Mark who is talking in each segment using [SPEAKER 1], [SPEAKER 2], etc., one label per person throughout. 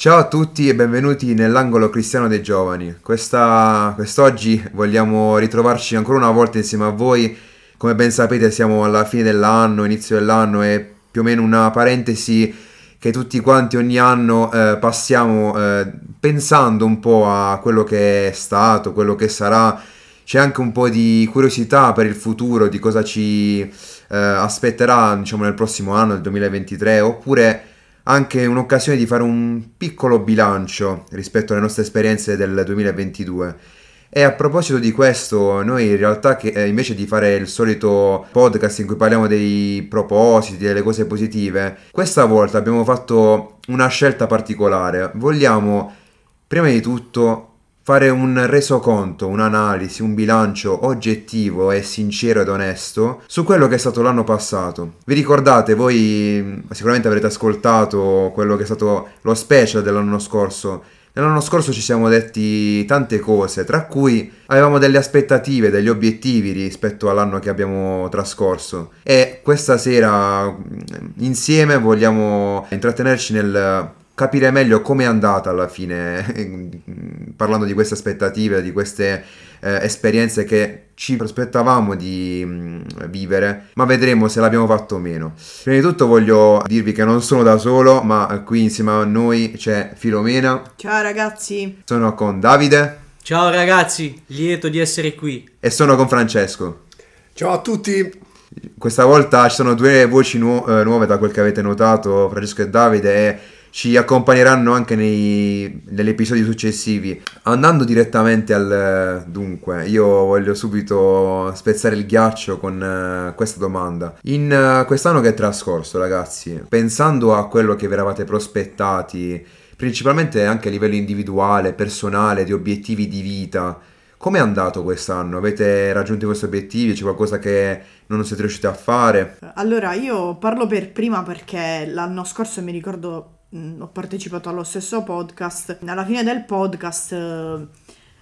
[SPEAKER 1] Ciao a tutti e benvenuti nell'angolo cristiano dei giovani. Questa, quest'oggi vogliamo ritrovarci ancora una volta insieme a voi. Come ben sapete siamo alla fine dell'anno, inizio dell'anno e più o meno una parentesi che tutti quanti ogni anno eh, passiamo eh, pensando un po' a quello che è stato, quello che sarà. C'è anche un po' di curiosità per il futuro, di cosa ci eh, aspetterà diciamo, nel prossimo anno, nel 2023, oppure anche un'occasione di fare un piccolo bilancio rispetto alle nostre esperienze del 2022. E a proposito di questo, noi in realtà che, eh, invece di fare il solito podcast in cui parliamo dei propositi, delle cose positive, questa volta abbiamo fatto una scelta particolare. Vogliamo prima di tutto fare un resoconto, un'analisi, un bilancio oggettivo e sincero ed onesto su quello che è stato l'anno passato. Vi ricordate, voi sicuramente avrete ascoltato quello che è stato lo special dell'anno scorso. Nell'anno scorso ci siamo detti tante cose, tra cui avevamo delle aspettative, degli obiettivi rispetto all'anno che abbiamo trascorso. E questa sera insieme vogliamo intrattenerci nel capire meglio come è andata alla fine, parlando di queste aspettative, di queste eh, esperienze che ci prospettavamo di mh, mm, vivere, ma vedremo se l'abbiamo fatto o meno. Prima di tutto voglio dirvi che non sono da solo, ma qui insieme a noi c'è Filomena.
[SPEAKER 2] Ciao ragazzi.
[SPEAKER 1] Sono con Davide.
[SPEAKER 3] Ciao ragazzi, lieto di essere qui.
[SPEAKER 1] E sono con Francesco.
[SPEAKER 4] Ciao a tutti.
[SPEAKER 1] Questa volta ci sono due voci nu- eh, nuove da quel che avete notato, Francesco e Davide, e ci accompagneranno anche nei, negli episodi successivi. Andando direttamente al dunque, io voglio subito spezzare il ghiaccio con uh, questa domanda. In uh, quest'anno che è trascorso, ragazzi, pensando a quello che vi eravate prospettati, principalmente anche a livello individuale, personale, di obiettivi di vita, come è andato quest'anno? Avete raggiunto questi obiettivi? C'è qualcosa che non siete riusciti a fare?
[SPEAKER 2] Allora, io parlo per prima perché l'anno scorso mi ricordo ho partecipato allo stesso podcast. Alla fine del podcast eh,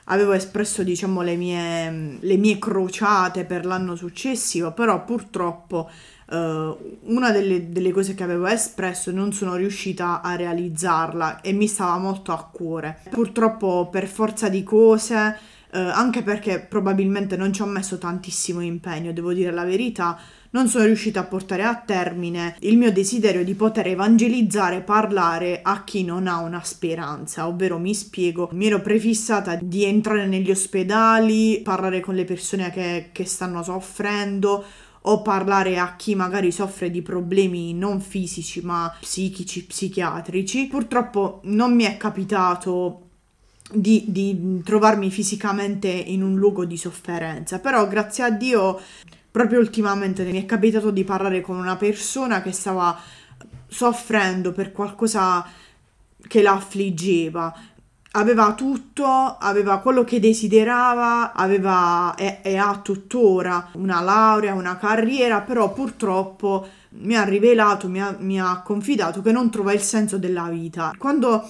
[SPEAKER 2] avevo espresso, diciamo, le mie, le mie, crociate per l'anno successivo, però purtroppo eh, una delle, delle, cose che avevo espresso non sono riuscita a realizzarla e mi stava molto a cuore. Purtroppo per forza di cose, eh, anche perché probabilmente non ci ho messo tantissimo impegno, devo dire la verità, non sono riuscita a portare a termine il mio desiderio di poter evangelizzare, parlare a chi non ha una speranza, ovvero mi spiego, mi ero prefissata di entrare negli ospedali, parlare con le persone che, che stanno soffrendo o parlare a chi magari soffre di problemi non fisici ma psichici, psichiatrici. Purtroppo non mi è capitato di, di, trovarmi fisicamente in un luogo di sofferenza, però grazie a Dio proprio ultimamente mi è capitato di parlare con una persona che stava soffrendo per qualcosa che la affliggeva. Aveva tutto, aveva quello che desiderava, aveva e, e ha tuttora una laurea, una carriera, però purtroppo mi ha rivelato, mi ha, mi ha confidato che non trova il senso della vita. Quando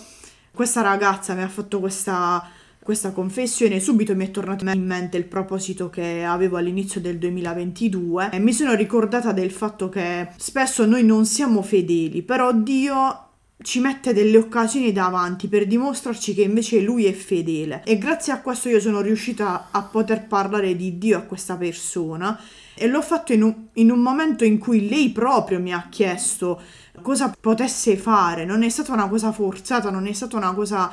[SPEAKER 2] questa ragazza mi ha fatto questa questa confessione subito mi è tornato in mente il proposito che avevo all'inizio del 2022 e mi sono ricordata del fatto che spesso noi non siamo fedeli, però Dio ci mette delle occasioni davanti per dimostrarci che invece lui è fedele. E grazie a questo io sono riuscita a poter parlare di Dio a questa persona. E l'ho fatto in un, in un momento in cui lei proprio mi ha chiesto cosa potesse fare, non è stata una cosa forzata, non è stata una cosa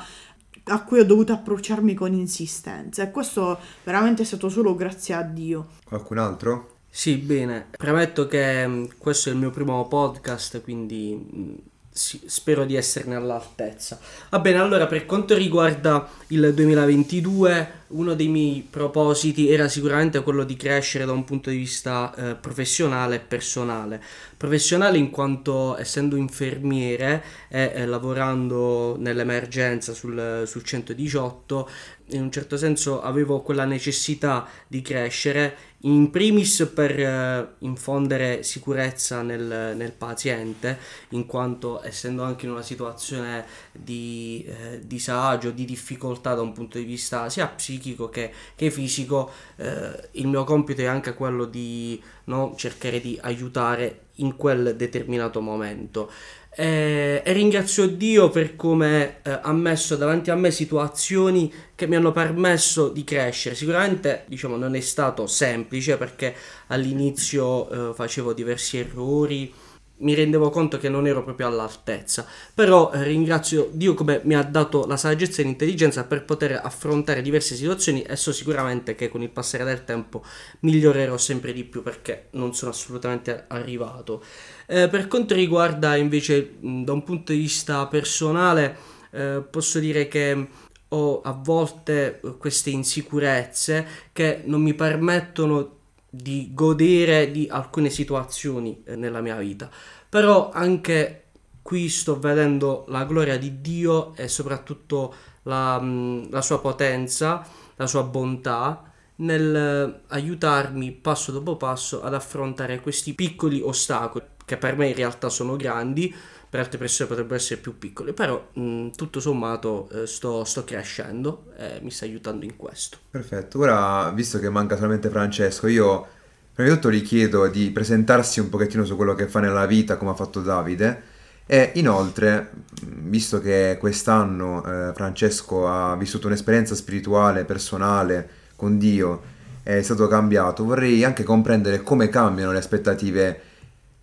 [SPEAKER 2] a cui ho dovuto approcciarmi con insistenza e questo veramente è stato solo grazie a Dio.
[SPEAKER 1] Qualcun altro?
[SPEAKER 3] Sì, bene. Premetto che mm, questo è il mio primo podcast, quindi mm, sì, spero di esserne all'altezza. Va bene, allora per quanto riguarda il 2022, uno dei miei propositi era sicuramente quello di crescere da un punto di vista eh, professionale e personale. Professionale in quanto essendo infermiere e eh, lavorando nell'emergenza sul, sul 118, in un certo senso avevo quella necessità di crescere, in primis per eh, infondere sicurezza nel, nel, paziente, in quanto essendo anche in una situazione di eh, disagio, di difficoltà da un punto di vista sia psicologico, psichico che, che fisico, eh, il mio compito è anche quello di no, cercare di aiutare in quel determinato momento. E, e ringrazio Dio per come eh, ha messo davanti a me situazioni che mi hanno permesso di crescere. Sicuramente diciamo, non è stato semplice perché all'inizio eh, facevo diversi errori mi rendevo conto che non ero proprio all'altezza, però eh, ringrazio Dio come mi ha dato la saggezza e l'intelligenza per poter affrontare diverse situazioni e so sicuramente che con il passare del tempo migliorerò sempre di più perché non sono assolutamente arrivato. Eh, per quanto riguarda invece mh, da un punto di vista personale, eh, posso dire che ho a volte queste insicurezze che non mi permettono di godere di alcune situazioni eh, nella mia vita. Però anche qui sto vedendo la gloria di Dio e soprattutto la, mm, la sua potenza, la sua bontà nel eh, aiutarmi passo dopo passo ad affrontare questi piccoli ostacoli che per me in realtà sono grandi per altre persone potrebbero essere più piccole, però mh, mm, tutto sommato eh, sto, sto, crescendo e mi sta aiutando in questo.
[SPEAKER 1] Perfetto, ora visto che manca solamente Francesco, io prima di tutto gli chiedo di presentarsi un pochettino su quello che fa nella vita, come ha fatto Davide, e inoltre, visto che quest'anno eh, Francesco ha vissuto un'esperienza spirituale, personale, con Dio, è stato cambiato, vorrei anche comprendere come cambiano le aspettative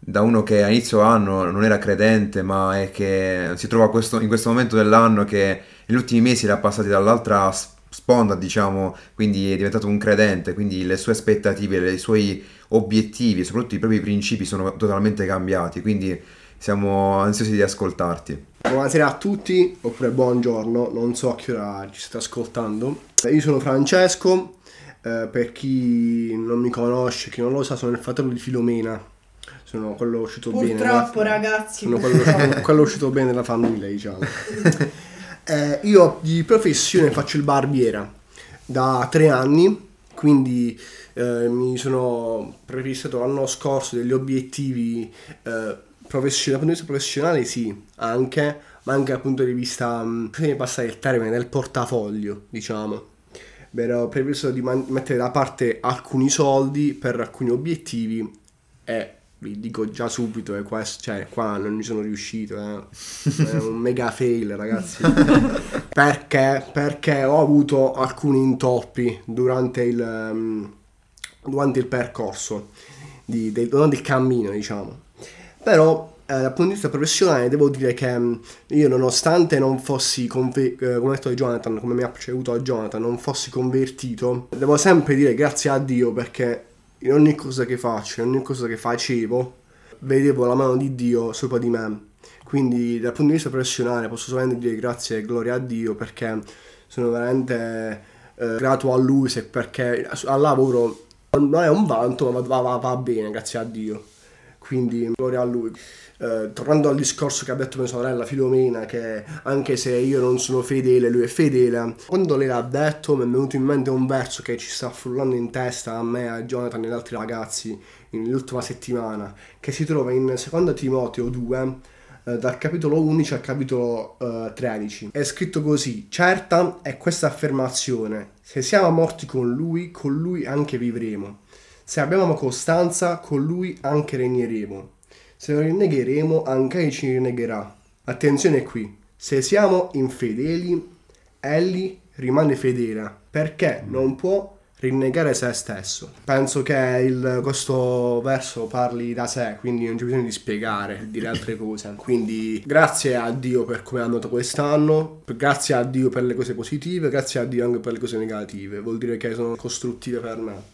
[SPEAKER 1] da uno che a inizio anno non era credente, ma è che si trova questo, in questo momento dell'anno che negli ultimi mesi l'ha passati dall'altra sponda, diciamo, quindi è diventato un credente, quindi le sue aspettative, i suoi obiettivi, soprattutto i propri principi sono totalmente cambiati, quindi siamo ansiosi di ascoltarti.
[SPEAKER 4] Buonasera a tutti, oppure buongiorno, non so a che ora ci state ascoltando. Io sono Francesco, eh, per chi non mi conosce, chi non lo sa, sono il fratello di Filomena sono quello uscito
[SPEAKER 2] Purtroppo,
[SPEAKER 4] bene.
[SPEAKER 2] Purtroppo ragazzi.
[SPEAKER 4] Sono quello, quello uscito bene nella famiglia, diciamo. eh, io di professione faccio il barbiera da tre anni, quindi eh, mi sono prefissato l'anno scorso degli obiettivi eh, professionali, dal punto di vista professionale sì, anche, ma anche dal punto di vista, mh, mi passare il termine, del portafoglio, diciamo. Ero previsto di man- mettere da parte alcuni soldi per alcuni obiettivi e vi dico già subito, è questo, cioè, qua non mi sono riuscito, eh. è un mega fail ragazzi. Perché? Perché ho avuto alcuni intoppi durante il, um, durante il percorso, di, del, durante il cammino diciamo. Però eh, dal punto di vista professionale devo dire che um, io nonostante non fossi, conve- eh, come ha detto Jonathan, come mi ha preceduto a Jonathan, non fossi convertito, devo sempre dire grazie a Dio perché in ogni cosa che faccio, in ogni cosa che facevo, vedevo la mano di Dio sopra di me. Quindi dal punto di vista professionale posso solamente dire grazie e gloria a Dio perché sono veramente eh, grato a Lui perché al lavoro non è un vanto ma va, va, va bene, grazie a Dio. Quindi gloria a Lui. Eh, tornando al discorso che ha detto mia sorella Filomena, che anche se io non sono fedele, lui è fedele, quando lei l'ha detto mi è venuto in mente un verso che ci sta frullando in testa a me, a Jonathan e agli altri ragazzi nell'ultima settimana, che si trova in 2 Timoteo 2, eh, dal capitolo 11 al capitolo eh, 13. È scritto così, certa è questa affermazione, se siamo morti con lui, con lui anche vivremo. Se abbiamo costanza, con lui anche regneremo. Se lo rinnegheremo, anche egli ci rinnegherà. Attenzione qui, se siamo infedeli, egli rimane fedele, perché non può rinnegare se stesso. Penso che il, questo verso parli da sé, quindi non c'è bisogno di spiegare, dire altre cose. Quindi grazie a Dio per come è andato quest'anno, grazie a Dio per le cose positive, grazie a Dio anche per le cose negative, vuol dire che sono costruttive per me.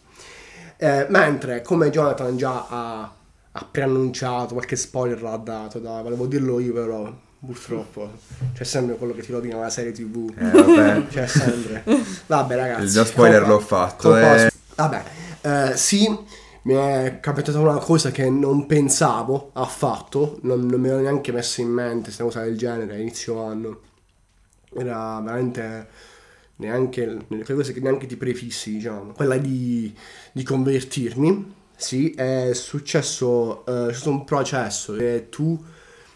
[SPEAKER 4] Eh, mentre, come Jonathan già ha ha preannunciato, qualche spoiler l'ha dato, dai, volevo dirlo io però purtroppo c'è sempre quello che ti rovina la serie tv
[SPEAKER 1] eh,
[SPEAKER 4] c'è sempre. Vabbè ragazzi
[SPEAKER 1] il già spoiler l'ho fatto eh.
[SPEAKER 4] vabbè eh, sì mi è capitata una cosa che non pensavo affatto non, non mi ero neanche messo in mente questa cosa del genere inizio anno. Era veramente neanche quelle cose che neanche ti prefissi diciamo quella di, di convertirmi sì, è successo, uh, c'è stato un processo e tu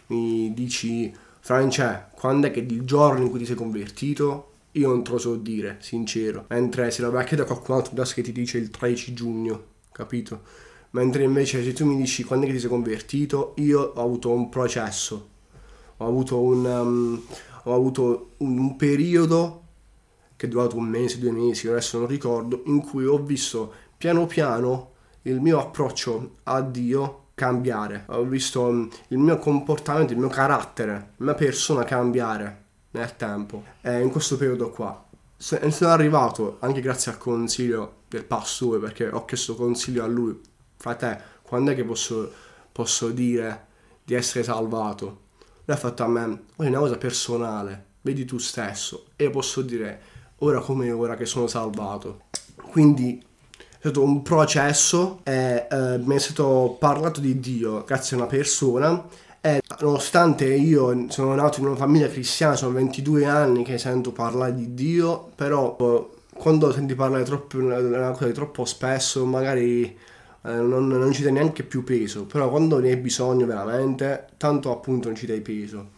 [SPEAKER 4] mi dici, Francia, quando è che il giorno in cui ti sei convertito? io non te lo so dire, sincero. Mentre se lo vai a chiedere a qualcun altro, che ti dice il 13 giugno, capito? Mentre invece se tu mi dici quando è che ti sei convertito, io ho avuto un processo, ho avuto un, um, ho avuto un, un periodo che è durato un mese, due mesi, adesso non ricordo, in cui ho visto piano piano il mio approccio a Dio cambiare. Ho visto um, il mio comportamento, il mio carattere, la mia persona cambiare nel tempo. E in questo periodo qua. Sono arrivato anche grazie al consiglio del pastore perché ho chiesto consiglio a lui. Frate, quando è che posso, posso dire di essere salvato? Lui ha fatto a me, è una cosa personale, vedi tu stesso. E posso dire, ora come ora che sono salvato. Quindi è stato un processo e eh, mi è stato parlato di Dio grazie a una persona e nonostante io sono nato in una famiglia cristiana, sono 22 anni che sento parlare di Dio, però quando senti parlare troppo, una cosa troppo spesso magari eh, non, non, ci dai neanche più peso, però quando ne hai bisogno veramente, tanto appunto non ci dai peso.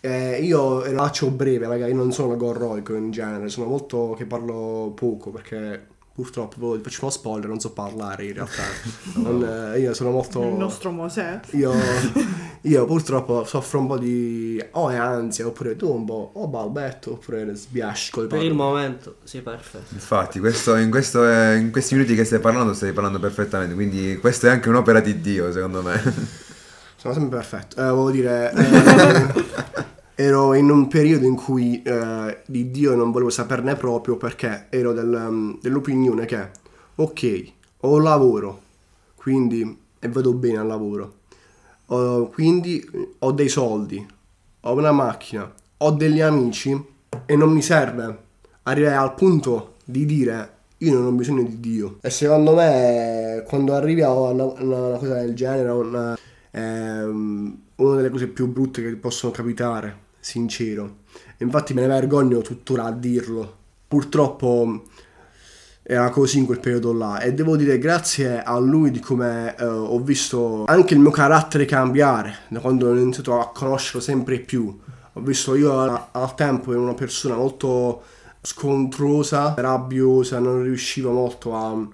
[SPEAKER 4] Eh, io faccio breve, magari non sono gorroico in genere, sono molto che parlo poco perché Purtroppo, faccio uno spoiler, non so parlare in realtà. Non, eh, io sono molto...
[SPEAKER 2] Il nostro Mosè.
[SPEAKER 4] Io, io purtroppo soffro un po' di... o è ansia, oppure tu un po' o balbetto, oppure sbiasco.
[SPEAKER 3] Per il momento, sì, perfetto.
[SPEAKER 1] Infatti, questo, in, questo, eh, in questi minuti che stai parlando, stai parlando perfettamente, quindi questa è anche un'opera di Dio, secondo me.
[SPEAKER 4] Sono sempre perfetto. Eh, volevo dire... Eh, ero in un periodo in cui eh, di Dio non volevo saperne proprio perché ero del, um, dell'opinione che, ok, ho lavoro, quindi, e vedo bene al lavoro, uh, quindi ho dei soldi, ho una macchina, ho degli amici e non mi serve arrivare al punto di dire io non ho bisogno di Dio. E secondo me quando arrivi a una, una cosa del genere, una, um, una delle cose più brutte che possono capitare sincero. Infatti me ne vergogno tuttora a dirlo. Purtroppo era così in quel periodo là e devo dire grazie a lui di come eh, ho visto anche il mio carattere cambiare da quando ho iniziato a conoscerlo sempre più. Ho visto io al tempo ero una persona molto scontrosa, rabbiosa, non riuscivo molto a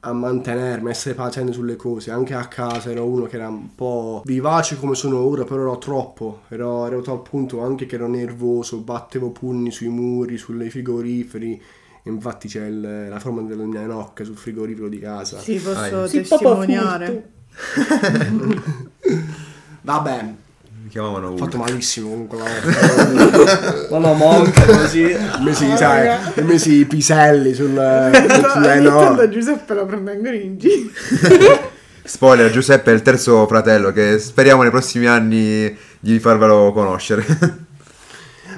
[SPEAKER 4] a mantenermi, a essere paziente sulle cose. Anche a casa ero uno che era un po' vivace come sono ora, però ero troppo. Ero arrivato al punto anche che ero nervoso, battevo pugni sui muri, sulle frigoriferi. Infatti c'è il, la forma della mia nocca sul frigorifero di casa.
[SPEAKER 2] Sì, posso Ai. testimoniare.
[SPEAKER 4] Vabbè,
[SPEAKER 1] mi chiamavano
[SPEAKER 4] Ultra. fatto malissimo comunque la
[SPEAKER 3] no no monca così.
[SPEAKER 4] Mesi sai mesi i piselli sul,
[SPEAKER 2] sul no. Giuseppe lo prende ancora in giro.
[SPEAKER 1] Spoiler Giuseppe è il terzo fratello che speriamo nei prossimi anni di farvelo conoscere.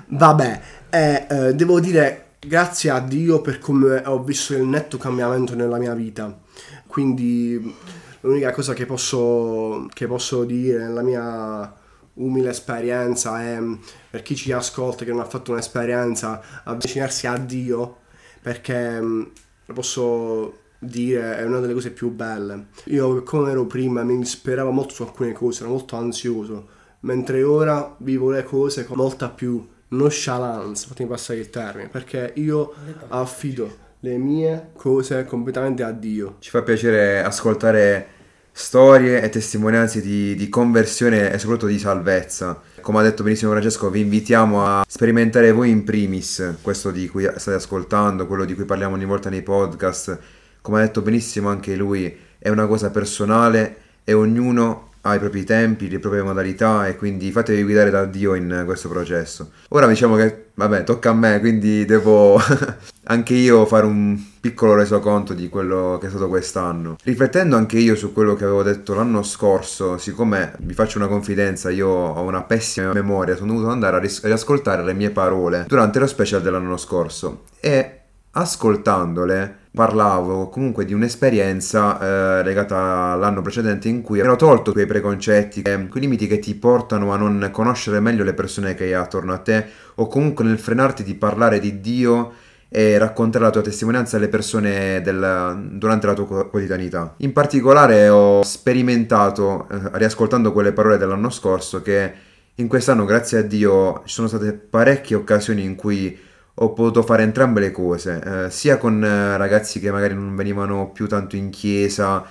[SPEAKER 4] Vabbè eh, eh, devo dire grazie a Dio per come ho visto il netto cambiamento nella mia vita. Quindi l'unica cosa che posso, che posso dire nella mia umile esperienza e mm, per chi ci ascolta che non ha fatto un'esperienza avvicinarsi a Dio perché mm, lo posso dire è una delle cose più belle. Io come ero prima mi speravo molto su alcune cose ero molto ansioso mentre ora vivo le cose con molta più nonchalance fatemi passare il termine perché io affido le mie cose completamente a Dio.
[SPEAKER 1] Ci fa piacere ascoltare storie e testimonianze di, di, conversione e soprattutto di salvezza. Come ha detto benissimo Francesco, vi invitiamo a sperimentare voi in primis questo di cui state ascoltando, quello di cui parliamo ogni volta nei podcast. Come ha detto benissimo anche lui, è una cosa personale e ognuno ha i propri tempi, le proprie modalità e quindi fatevi guidare da Dio in questo processo. Ora diciamo che, vabbè, tocca a me, quindi devo anche io fare un piccolo resoconto di quello che è stato quest'anno. Riflettendo anche io su quello che avevo detto l'anno scorso, siccome vi faccio una confidenza, io ho una pessima memoria, sono dovuto andare a ris- riascoltare le mie parole durante lo special dell'anno scorso e ascoltandole parlavo comunque di un'esperienza eh, legata all'anno precedente in cui ero tolto quei preconcetti, quei limiti che ti portano a non conoscere meglio le persone che hai attorno a te o comunque nel frenarti di parlare di Dio e raccontare la tua testimonianza alle persone del, durante la tua quotidianità. In particolare ho sperimentato, eh, riascoltando quelle parole dell'anno scorso, che in quest'anno, grazie a Dio, ci sono state parecchie occasioni in cui ho potuto fare entrambe le cose, eh, sia con eh, ragazzi che magari non venivano più tanto in chiesa,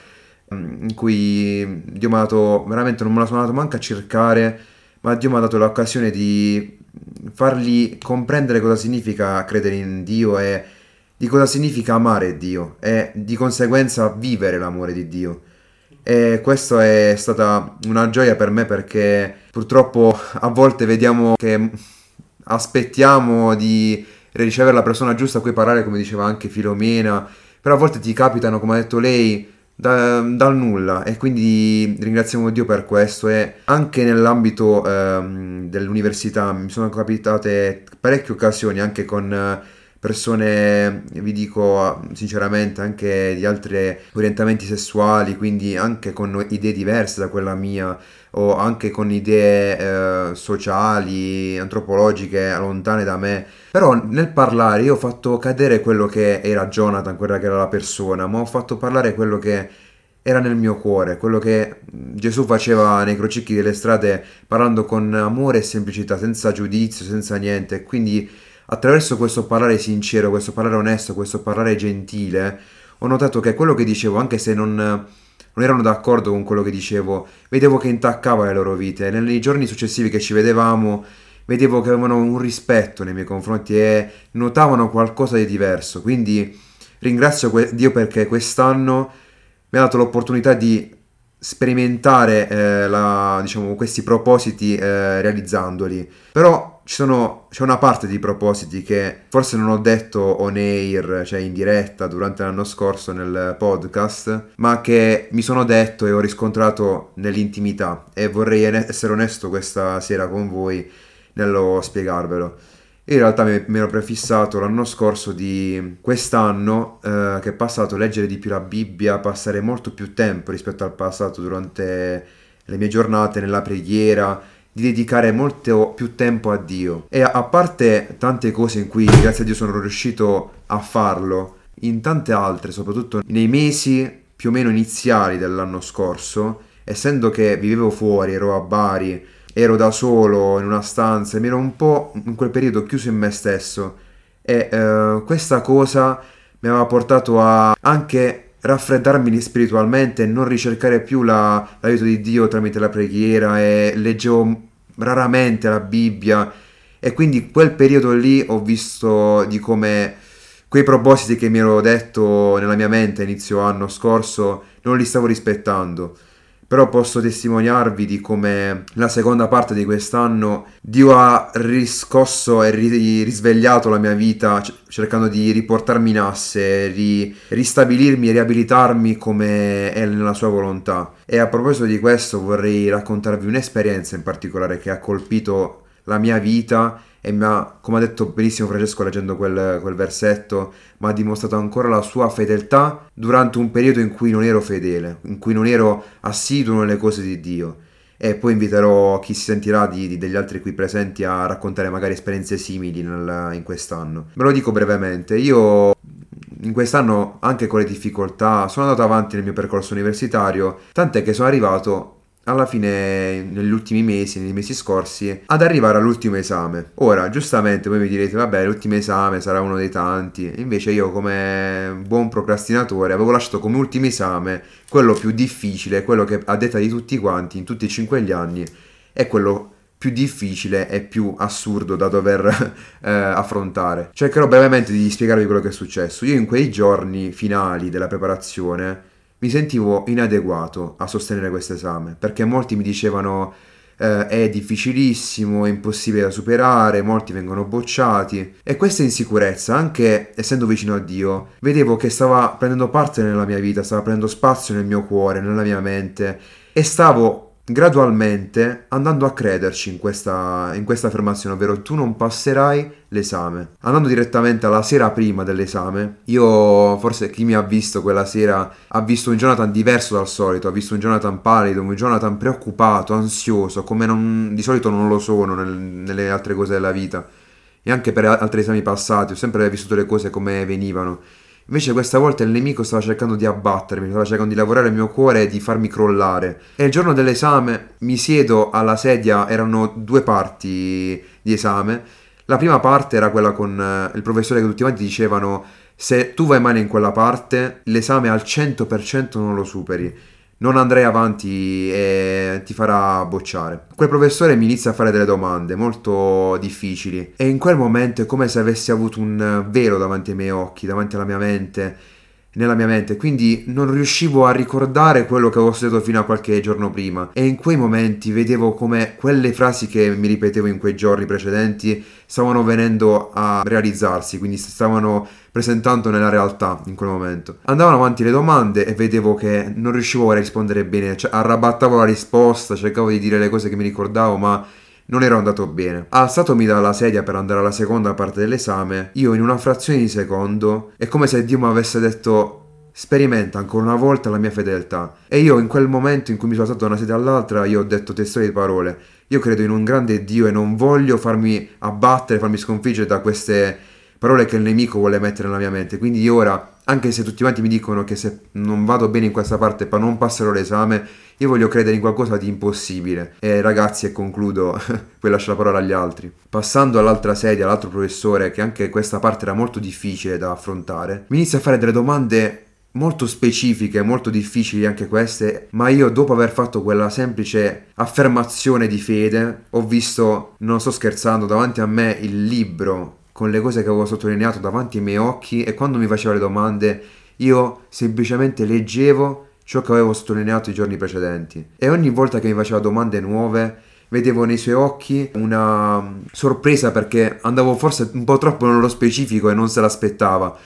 [SPEAKER 1] mm, in cui Dio mi ha dato, veramente non me la sono andato manco a cercare, ma Dio mi ha dato l'occasione di fargli comprendere cosa significa credere in Dio e di cosa significa amare Dio e di conseguenza vivere l'amore di Dio. E questa è stata una gioia per me perché purtroppo a volte vediamo che aspettiamo di ricevere la persona giusta a cui parlare, come diceva anche Filomena, però a volte ti capitano, come ha detto lei, da, dal nulla. E quindi ringraziamo Dio per questo. E anche nell'ambito ehm, dell'università mi sono capitate parecchie occasioni anche con persone, vi dico sinceramente, anche di altri orientamenti sessuali, quindi anche con idee diverse da quella mia, o anche con idee eh, sociali, antropologiche lontane da me. Però nel parlare io ho fatto cadere quello che era Jonathan, quella che era la persona, ma ho fatto parlare quello che era nel mio cuore, quello che Gesù faceva nei crocicchi delle strade parlando con amore e semplicità, senza giudizio, senza niente. Quindi attraverso questo parlare sincero, questo parlare onesto, questo parlare gentile, ho notato che quello che dicevo, anche se non, non erano d'accordo con quello che dicevo, vedevo che intaccava le loro vite. Nei giorni successivi che ci vedevamo, vedevo che avevano un rispetto nei miei confronti e notavano qualcosa di diverso. Quindi ringrazio Dio perché quest'anno mi ha dato l'opportunità di sperimentare eh, la, diciamo, questi propositi eh, realizzandoli. Però sono, c'è una parte di propositi che forse non ho detto on air, cioè in diretta durante l'anno scorso nel podcast, ma che mi sono detto e ho riscontrato nell'intimità e vorrei essere onesto questa sera con voi nello spiegarvelo. Io in realtà mi, ero prefissato l'anno scorso di quest'anno eh, che è passato leggere di più la Bibbia, passare molto più tempo rispetto al passato durante le mie giornate nella preghiera, di dedicare molto più tempo a Dio. E a parte tante cose in cui grazie a Dio sono riuscito a farlo, in tante altre, soprattutto nei mesi più o meno iniziali dell'anno scorso, essendo che vivevo fuori, ero a Bari, ero da solo in una stanza, mi ero un po' in quel periodo chiuso in me stesso. E eh, questa cosa mi aveva portato a anche raffreddarmi spiritualmente e non ricercare più la, l'aiuto di Dio tramite la preghiera e leggevo raramente la Bibbia. E quindi quel periodo lì ho visto di come quei propositi che mi ero detto nella mia mente inizio anno scorso non li stavo rispettando però posso testimoniarvi di come la seconda parte di quest'anno Dio ha riscosso e risvegliato la mia vita cercando di riportarmi in asse, ri- ristabilirmi e riabilitarmi come è nella sua volontà. E a proposito di questo vorrei raccontarvi un'esperienza in particolare che ha colpito la mia vita e mi ha, come ha detto benissimo Francesco leggendo quel, quel versetto, mi ha dimostrato ancora la sua fedeltà durante un periodo in cui non ero fedele, in cui non ero assiduo nelle cose di Dio. E poi inviterò chi si sentirà di, di degli altri qui presenti a raccontare magari esperienze simili nel, in quest'anno. Ve lo dico brevemente, io in quest'anno anche con le difficoltà sono andato avanti nel mio percorso universitario, tant'è che sono arrivato alla fine, negli ultimi mesi, nei mesi scorsi, ad arrivare all'ultimo esame. Ora, giustamente, voi mi direte, vabbè, l'ultimo esame sarà uno dei tanti. Invece io, come buon procrastinatore, avevo lasciato come ultimo esame quello più difficile, quello che a detta di tutti quanti, in tutti e cinque gli anni, è quello più difficile e più assurdo da dover eh, affrontare. Cercherò brevemente di spiegarvi quello che è successo. Io in quei giorni finali della preparazione mi sentivo inadeguato a sostenere questo esame perché molti mi dicevano eh, è difficilissimo, è impossibile da superare, molti vengono bocciati e questa insicurezza, anche essendo vicino a Dio, vedevo che stava prendendo parte nella mia vita, stava prendendo spazio nel mio cuore, nella mia mente e stavo gradualmente andando a crederci in questa, in questa affermazione, ovvero tu non passerai l'esame. Andando direttamente alla sera prima dell'esame, io forse chi mi ha visto quella sera ha visto un Jonathan diverso dal solito, ha visto un Jonathan pallido, un Jonathan preoccupato, ansioso, come non, di solito non lo sono nel, nelle altre cose della vita. E anche per altri esami passati, ho sempre vissuto le cose come venivano. Invece questa volta il nemico stava cercando di abbattermi, stava cercando di lavorare il mio cuore e di farmi crollare. E il giorno dell'esame mi siedo alla sedia, erano due parti di esame. La prima parte era quella con eh, il professore che tutti quanti dicevano se tu vai male in quella parte, l'esame al 100% non lo superi non andrai avanti e ti farà bocciare. Quel professore mi inizia a fare delle domande molto difficili e in quel momento è come se avessi avuto un velo davanti ai miei occhi, davanti alla mia mente nella mia mente, quindi non riuscivo a ricordare quello che avevo studiato fino a qualche giorno prima e in quei momenti vedevo come quelle frasi che mi ripetevo in quei giorni precedenti stavano venendo a realizzarsi, quindi stavano presentando nella realtà in quel momento. Andavano avanti le domande e vedevo che non riuscivo a rispondere bene, cioè arrabattavo la risposta, cercavo di dire le cose che mi ricordavo, ma non ero andato bene. Alzatomi dalla sedia per andare alla seconda parte dell'esame, io in una frazione di secondo è come se Dio mi avesse detto sperimenta ancora una volta la mia fedeltà. E io in quel momento in cui mi sono alzato da una sedia all'altra, io ho detto testuali parole. Io credo in un grande Dio e non voglio farmi abbattere, farmi sconfiggere da queste parole che il nemico vuole mettere nella mia mente. Quindi ora, anche se tutti quanti mi dicono che se non vado bene in questa parte poi non passerò l'esame, io voglio credere in qualcosa di impossibile. E ragazzi, e concludo, poi lascio la parola agli altri. Passando all'altra sedia, all'altro professore, che anche questa parte era molto difficile da affrontare, mi inizia a fare delle domande molto specifiche, molto difficili anche queste, ma io dopo aver fatto quella semplice affermazione di fede, ho visto, non sto scherzando, davanti a me il libro con le cose che avevo sottolineato davanti ai miei occhi e quando mi faceva le domande io semplicemente leggevo ciò che avevo sottolineato i giorni precedenti. E ogni volta che mi faceva domande nuove vedevo nei suoi occhi una mm, sorpresa perché andavo forse un po' troppo nello specifico e non se l'aspettava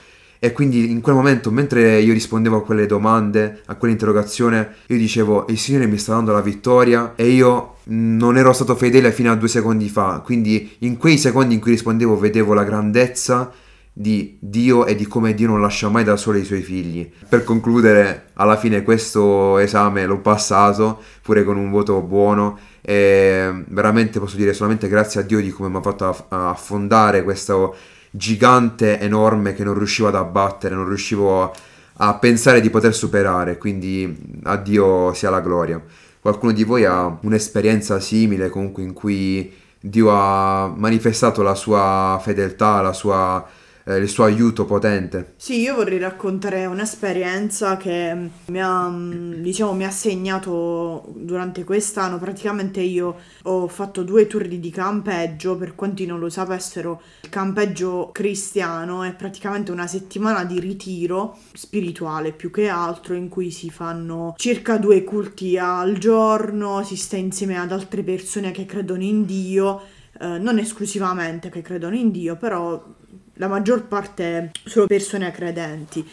[SPEAKER 1] e quindi in quel momento, mentre io rispondevo a quelle domande, a quell'interrogazione, io dicevo: Il Signore mi sta dando la vittoria e io non ero stato fedele fino a due secondi fa. Quindi in quei secondi in cui rispondevo, vedevo la grandezza di Dio e di come Dio non lascia mai da soli i suoi figli. Per concludere, alla fine questo esame l'ho passato, pure con un voto buono. E veramente posso dire solamente grazie a Dio di come mi ha fatto affondare questo gigante enorme che non riuscivo ad abbattere, non riuscivo a, pensare di poter superare, quindi a Dio sia la gloria. Qualcuno di voi ha un'esperienza simile comunque in cui Dio ha manifestato la sua fedeltà, la sua eh, il suo aiuto potente.
[SPEAKER 2] Sì, io vorrei raccontare un'esperienza che mi ha, diciamo, mi ha segnato durante quest'anno. Praticamente io ho fatto due turni di campeggio, per quanti non lo sapessero, il campeggio cristiano è praticamente una settimana di ritiro spirituale più che altro in cui si fanno circa due culti al giorno, si sta insieme ad altre persone che credono in Dio. Eh, non esclusivamente che credono in Dio, però la maggior parte sono persone credenti.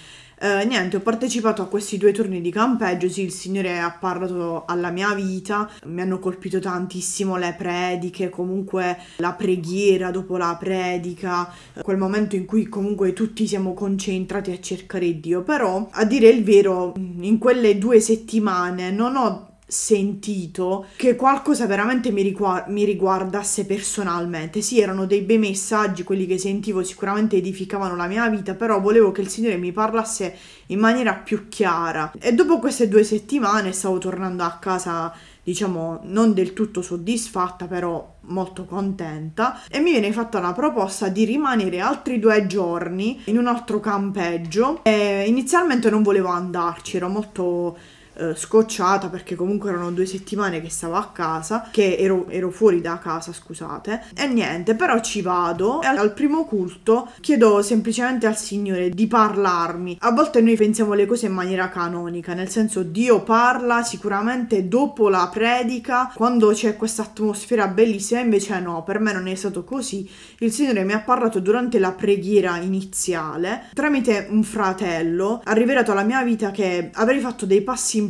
[SPEAKER 2] Eh, niente, ho partecipato a questi due turni di campeggio, sì, il Signore ha parlato alla mia vita, mi hanno colpito tantissimo le prediche, comunque la preghiera dopo la predica, quel momento in cui comunque tutti siamo concentrati a cercare Dio, però a dire il vero, in quelle due settimane non ho sentito che qualcosa veramente mi, rigu- mi, riguardasse personalmente. Sì, erano dei bei messaggi, quelli che sentivo sicuramente edificavano la mia vita, però volevo che il Signore mi parlasse in maniera più chiara. E dopo queste due settimane stavo tornando a casa, diciamo, non del tutto soddisfatta, però molto contenta e mi viene fatta la proposta di rimanere altri due giorni in un altro campeggio e inizialmente non volevo andarci, ero molto eh, scocciata perché comunque erano due settimane che stavo a casa, che ero, ero, fuori da casa, scusate. E niente, però ci vado e al primo culto chiedo semplicemente al Signore di parlarmi. A volte noi pensiamo le cose in maniera canonica, nel senso Dio parla sicuramente dopo la predica, quando c'è questa atmosfera bellissima, invece no, per me non è stato così. Il Signore mi ha parlato durante la preghiera iniziale, tramite un fratello, ha rivelato alla mia vita che avrei fatto dei passi importanti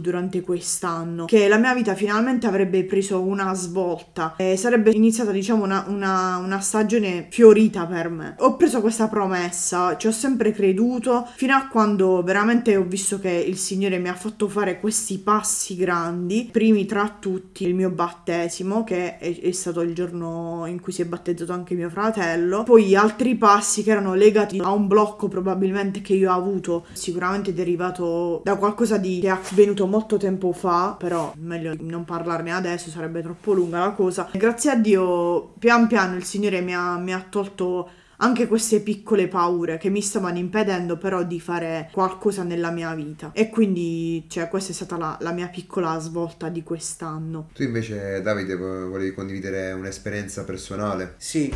[SPEAKER 2] durante quest'anno, che la mia vita finalmente avrebbe preso una svolta e sarebbe iniziata diciamo una, una, una stagione fiorita per me. Ho preso questa promessa, ci ho sempre creduto fino a quando veramente ho visto che il Signore mi ha fatto fare questi passi grandi, primi tra tutti il mio battesimo che è, è stato il giorno in cui si è battezzato anche mio fratello, poi altri passi che erano legati a un blocco probabilmente che io ho avuto, sicuramente derivato da qualcosa di di che è avvenuto molto tempo fa, però meglio non parlarne adesso, sarebbe troppo lunga la cosa. Grazie a Dio, pian piano il Signore mi ha, mi ha tolto anche queste piccole paure che mi stavano impedendo però di fare qualcosa nella mia vita e quindi cioè questa è stata la, la mia piccola svolta di quest'anno
[SPEAKER 1] Tu invece Davide vo- volevi condividere un'esperienza personale?
[SPEAKER 3] Sì,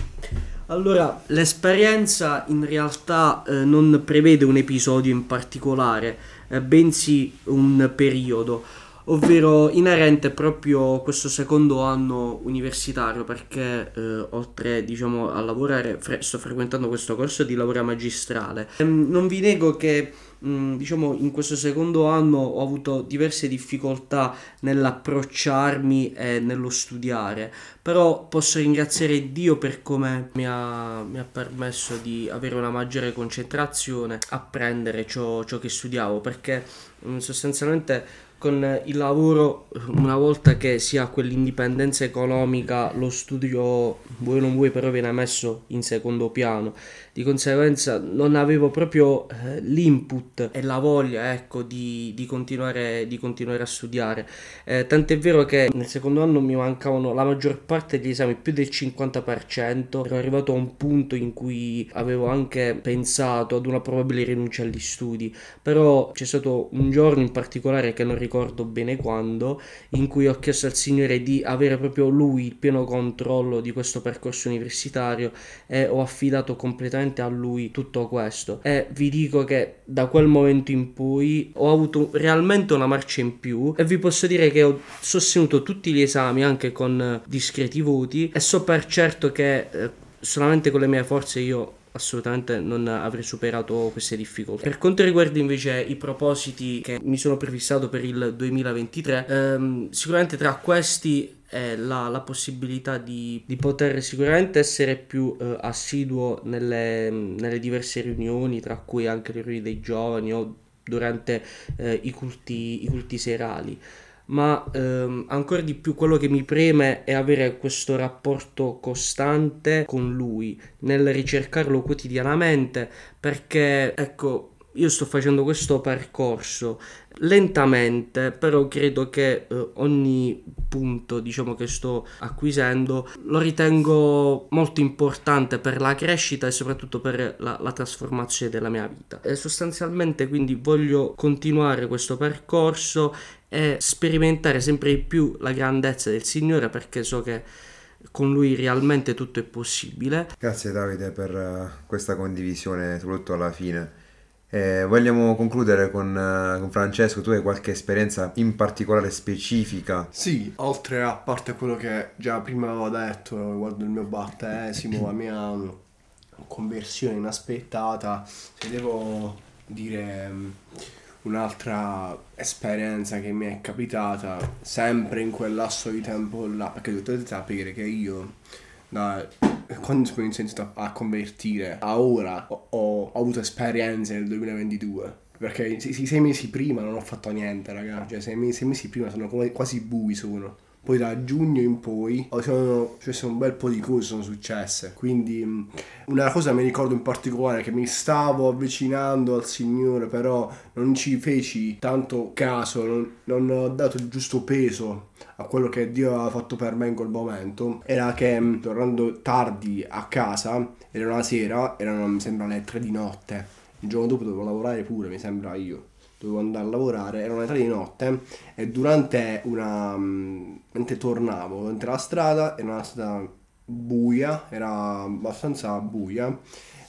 [SPEAKER 3] allora l'esperienza in realtà eh, non prevede un episodio in particolare, bensì un periodo, ovvero inerente proprio questo secondo anno universitario perché eh, oltre diciamo a lavorare fre- sto frequentando questo corso di laurea magistrale. Ehm, non vi nego che mh, diciamo in questo secondo anno ho avuto diverse difficoltà nell'approcciarmi e nello studiare, però posso ringraziare Dio per come mi ha, mi ha permesso di avere una maggiore concentrazione, apprendere ciò, ciò che studiavo, perché mh, sostanzialmente con il lavoro, una volta che si ha quell'indipendenza economica, lo studio, vuoi non vuoi, però viene messo in secondo piano. Di conseguenza non avevo proprio eh, l'input e la voglia, ecco, di, di, continuare, di continuare a studiare. Eh, tant'è vero che nel secondo anno mi mancavano la maggior parte degli esami, più del 50%. Ero arrivato a un punto in cui avevo anche pensato ad una probabile rinuncia agli studi. Però c'è stato un giorno in particolare che non ricordo bene quando, in cui ho chiesto al Signore di avere proprio Lui il pieno controllo di questo percorso universitario e ho affidato completamente a Lui tutto questo. E vi dico che da quel momento in poi ho avuto realmente una marcia in più e vi posso dire che ho sostenuto tutti gli esami anche con discreti voti e so per certo che eh, solamente con le mie forze io assolutamente non avrei superato queste difficoltà. Per quanto riguarda invece i propositi che mi sono prefissato per il 2023, ehm, sicuramente tra questi è la, la possibilità di, di, poter sicuramente essere più eh, assiduo nelle, nelle, diverse riunioni, tra cui anche le riunioni dei giovani o durante eh, i, culti, i culti serali ma ehm, ancora di più quello che mi preme è avere questo rapporto costante con lui, nel ricercarlo quotidianamente, perché ecco, io sto facendo questo percorso lentamente, però credo che eh, ogni punto, diciamo che sto acquisendo, lo ritengo molto importante per la crescita e soprattutto per la, la trasformazione della mia vita. E sostanzialmente quindi voglio continuare questo percorso e sperimentare sempre di più la grandezza del Signore perché so che con lui realmente tutto è possibile.
[SPEAKER 1] Grazie Davide per uh, questa condivisione, soprattutto alla fine. Eh, vogliamo concludere con, uh, con, Francesco, tu hai qualche esperienza in particolare specifica?
[SPEAKER 4] Sì, oltre a parte quello che già prima avevo detto riguardo il mio battesimo, la mia conversione inaspettata, se devo dire um, un'altra esperienza che mi è capitata sempre in quel lasso di tempo là, perché dovete sapere che io da quando ho iniziato a convertire a ora ho, ho, avuto esperienze nel 2022 perché sei mesi prima non ho fatto niente ragazzi cioè sei mesi, sei mesi prima sono quasi bui sono poi da giugno in poi sono successe un bel po' di cose sono successe. Quindi mm, una cosa mi ricordo in particolare che mi stavo avvicinando al Signore però non ci feci tanto caso non, non ho dato il giusto peso a quello che Dio aveva fatto per me in quel momento. Era che mm, tornando tardi a casa era una sera erano mi sembra le tre di notte. Il giorno dopo dovevo lavorare pure mi sembra io dovevo andare a lavorare, erano le tre di notte e durante una... Mm, mentre tornavo durante la strada, era una strada buia, era abbastanza buia,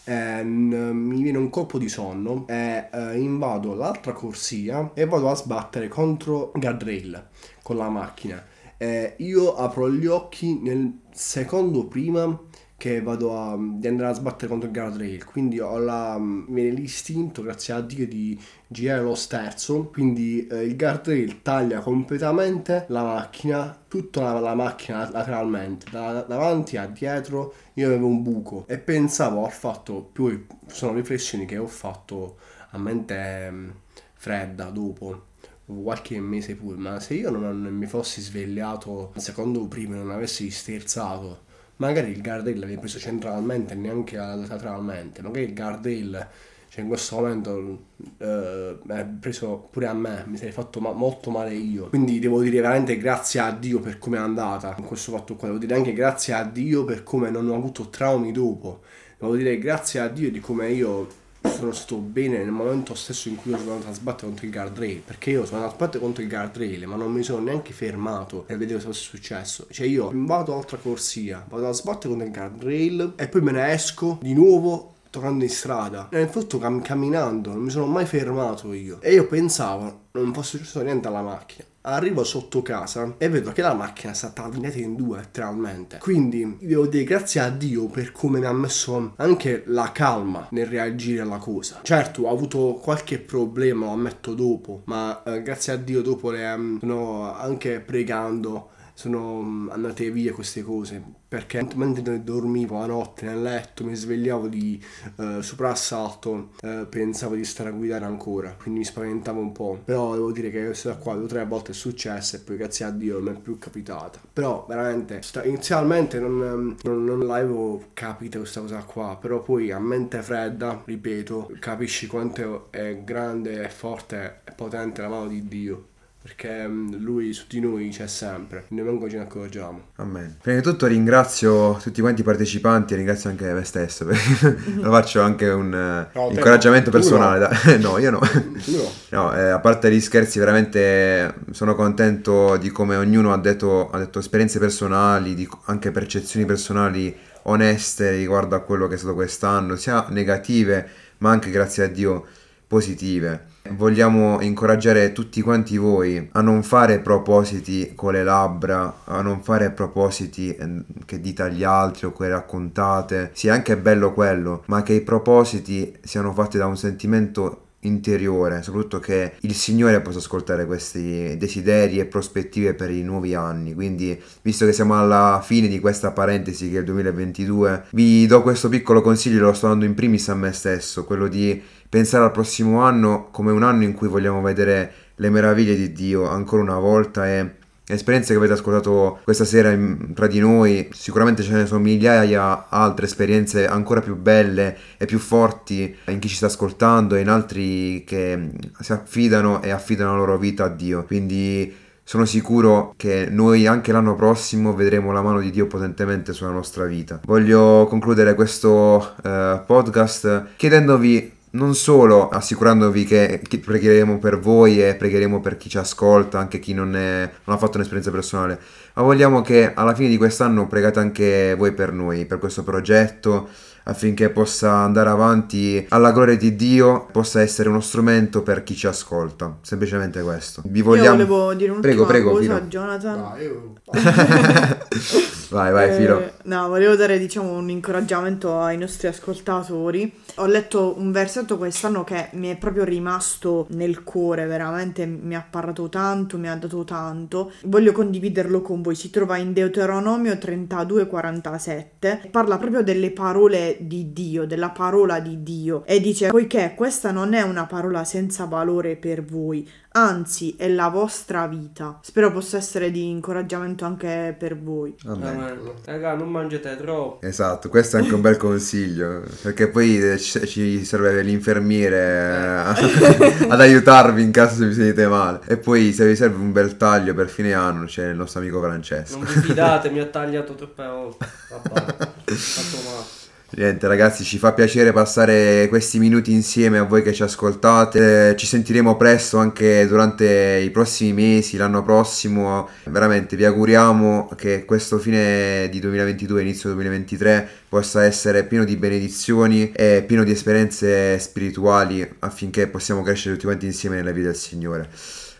[SPEAKER 4] e, mi viene un colpo di sonno e eh, invado l'altra corsia e vado a sbattere contro guardrail con la macchina. E io apro gli occhi nel secondo prima che vado a, di andare a sbattere contro il guardrail quindi ho la, mi viene l'istinto grazie a Dio di girare lo sterzo. Quindi eh, il guardrail taglia completamente la macchina tutta la, la macchina lateralmente. Da, davanti a dietro io avevo un buco e pensavo al fatto più sono riflessioni che ho fatto a mente mm, fredda dopo qualche mese pure. Ma se io non, mi fossi svegliato secondo prima non avessi sterzato magari il guardrail l'aveva preso centralmente e neanche lateralmente, magari il guardrail cioè in questo momento eh, ha preso pure a me, mi sarei fatto ma- molto male io. Quindi devo dire veramente grazie a Dio per come è andata in questo fatto qua. Devo dire anche grazie a Dio per come non ho avuto traumi dopo. Devo dire grazie a Dio di come io sono stato bene nel momento stesso in cui io sono andato a sbattere contro il guardrail perché io sono andato a sbattere contro il guardrail ma non mi sono neanche fermato per vedere cosa è successo. Cioè io vado altra corsia vado a sbattere contro il guardrail e poi me ne esco di nuovo tornando in strada nel fatto cam- camminando non mi sono mai fermato io e io pensavo non fosse successo niente alla macchina Arrivo sotto casa e vedo che la macchina è stata tagliata in due letteralmente. Quindi devo dire grazie a Dio per come mi ha messo anche la calma nel reagire alla cosa. Certo, ho avuto qualche problema, lo ammetto dopo, ma eh, grazie a Dio dopo le um, sono anche pregando sono mm, andate via queste cose perché mentre dormivo la notte nel letto mi svegliavo di eh, soprassalto eh, pensavo di stare a guidare ancora quindi mi spaventavo un po' però devo dire che questa qua due o tre volte è successa e poi grazie a Dio non è più capitata. Però veramente inizialmente non, mm, non, non l'avevo capita questa cosa qua però poi a mente fredda ripeto capisci quanto è grande e forte e potente la mano di Dio perché mm, lui su di noi c'è sempre, noi manco ce ne accorgiamo.
[SPEAKER 1] Amen. Prima di tutto ringrazio tutti quanti i partecipanti e ringrazio anche me stesso, lo faccio anche un eh,
[SPEAKER 4] No, te
[SPEAKER 1] incoraggiamento
[SPEAKER 4] no.
[SPEAKER 1] Personale. no, io no.
[SPEAKER 4] Tu no?
[SPEAKER 1] No, eh, a parte gli scherzi, veramente sono contento di come ognuno ha detto, ha detto esperienze personali, di- anche percezioni personali oneste riguardo a quello che è stato quest'anno, sia negative, ma anche grazie a Dio positive. Vogliamo incoraggiare tutti quanti voi a non fare propositi con le labbra, a non fare propositi eh, che dite agli altri o che raccontate. Sì, anche bello quello, ma che i propositi siano fatti da un sentimento interiore, soprattutto che il Signore possa ascoltare questi desideri e prospettive per i nuovi anni. Quindi, visto che siamo alla fine di questa parentesi che è il 2022, vi do questo piccolo consiglio, lo sto dando in primis a me stesso, quello di pensare al prossimo anno come un anno in cui vogliamo vedere le meraviglie di Dio ancora una volta e esperienze che avete ascoltato questa sera in- tra di noi, sicuramente ce ne sono migliaia altre esperienze ancora più belle e più forti in chi ci sta ascoltando e in altri che si affidano e affidano la loro vita a Dio. Quindi sono sicuro che noi anche l'anno prossimo vedremo la mano di Dio potentemente sulla nostra vita. Voglio concludere questo eh, podcast chiedendovi non solo assicurandovi che pregheremo per voi e pregheremo per chi ci ascolta, anche chi non, è- non ha fatto un'esperienza personale, ma vogliamo che alla fine di quest'anno pregate anche voi per noi, per questo progetto, affinché possa andare avanti alla gloria di Dio, possa essere uno strumento per chi ci ascolta. Semplicemente questo. Vi vogliamo...
[SPEAKER 2] Io volevo dire
[SPEAKER 1] Prego,
[SPEAKER 2] un'ultima
[SPEAKER 1] prego,
[SPEAKER 2] cosa
[SPEAKER 1] Filo.
[SPEAKER 2] a Jonathan.
[SPEAKER 4] Io...
[SPEAKER 1] vai, vai,
[SPEAKER 2] Eh,
[SPEAKER 1] Filo.
[SPEAKER 2] no, volevo dare diciamo un incoraggiamento ai nostri ascoltatori. Ho letto un versetto quest'anno che mi è proprio rimasto nel cuore, veramente mi ha parlato tanto, mi ha dato tanto. Voglio condividerlo con voi. Si trova in Deuteronomio 32:47. Parla proprio delle parole di Dio, della parola di Dio e dice poiché questa non è una parola senza valore per voi, anzi è la vostra vita. Spero possa essere di incoraggiamento anche per voi.
[SPEAKER 1] Amen.
[SPEAKER 3] Amen. Raga, non mangiate troppo.
[SPEAKER 1] Esatto, questo è anche un bel consiglio, perché poi eh, ci ci serve l'infermiere eh, ad aiutarvi in caso se vi sentite male. E poi se vi serve un bel taglio per fine anno c'è il nostro amico Francesco.
[SPEAKER 3] Non vi fidate, mi ha tagliato troppe volte. Vabbè, fatto male.
[SPEAKER 1] Niente ragazzi, ci fa piacere passare questi minuti insieme a voi che ci ascoltate. Eh, Ci sentiremo presto anche durante i prossimi mesi, l'anno prossimo. Veramente vi auguriamo che questo fine di 2022, inizio 2023 possa essere pieno di benedizioni e pieno di esperienze spirituali affinché possiamo crescere tutti quanti insieme nella vita del Signore.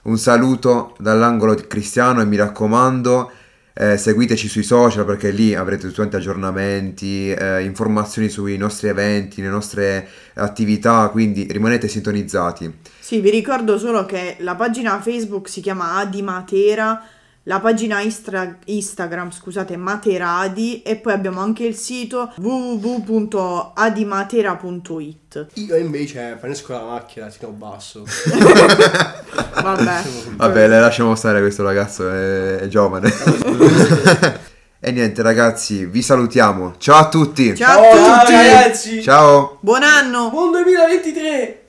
[SPEAKER 1] Un saluto dall'angolo cristiano e mi raccomando eh, seguiteci sui social perché lì avrete tutti quanti aggiornamenti, eh, informazioni sui nostri eventi, le nostre attività, quindi rimanete sintonizzati.
[SPEAKER 2] Sì, vi ricordo solo che la pagina Facebook si chiama Adi Matera, la pagina Istra- Instagram, scusate, Materadi e poi abbiamo anche il sito www.adimatera.it.
[SPEAKER 4] Io invece prenesco la macchina, tiro basso.
[SPEAKER 2] Vabbè.
[SPEAKER 1] Vabbè, le lasciamo stare questo ragazzo, è, è giovane. E niente ragazzi, vi salutiamo. Ciao a tutti.
[SPEAKER 2] Ciao a
[SPEAKER 3] Ciao
[SPEAKER 2] tutti!
[SPEAKER 3] ragazzi!
[SPEAKER 1] Ciao.
[SPEAKER 2] Buon anno!
[SPEAKER 3] Buon 2023!